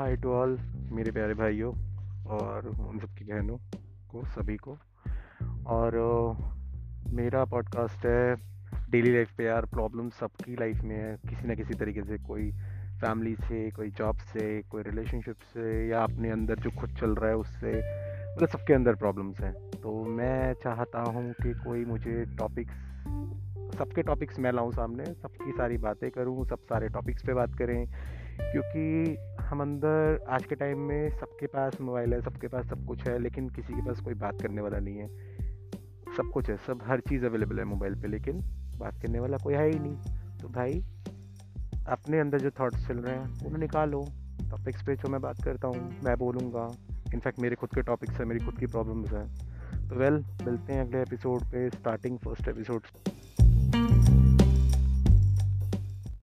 Hi to all मेरे प्यारे भाइयों और उन सबकी बहनों को, सभी को। और मेरा पॉडकास्ट है डेली लाइफ पे यार प्रॉब्लम सबकी लाइफ में है। किसी ना किसी तरीके से कोई फैमिली से, कोई जॉब से, कोई रिलेशनशिप से या अपने अंदर जो खुद चल रहा है उससे मतलब सबके अंदर प्रॉब्लम्स हैं। तो मैं चाहता हूँ कि कोई मुझे टॉपिक्स सबके टॉपिक्स मैं लाऊं सामने, सबकी सारी बातें करूँ, सब सारे टॉपिक्स पे बात करें। क्योंकि हम अंदर आज के टाइम में सबके पास मोबाइल है, सबके पास सब कुछ है, लेकिन किसी के पास कोई बात करने वाला नहीं है। सब कुछ है, सब हर चीज़ अवेलेबल है मोबाइल पे, लेकिन बात करने वाला कोई है ही नहीं। तो भाई, अपने अंदर जो थॉट्स चल रहे हैं, उन्हें निकालो। टॉपिक्स पे जो मैं बात करता हूँ, मैं बोलूँगा। इनफैक्ट मेरे खुद के टॉपिक्स हैं, मेरी खुद की प्रॉब्लम्स हैं। तो वेल मिलते हैं अगले एपिसोड पे स्टार्टिंग फ़र्स्ट एपिसोड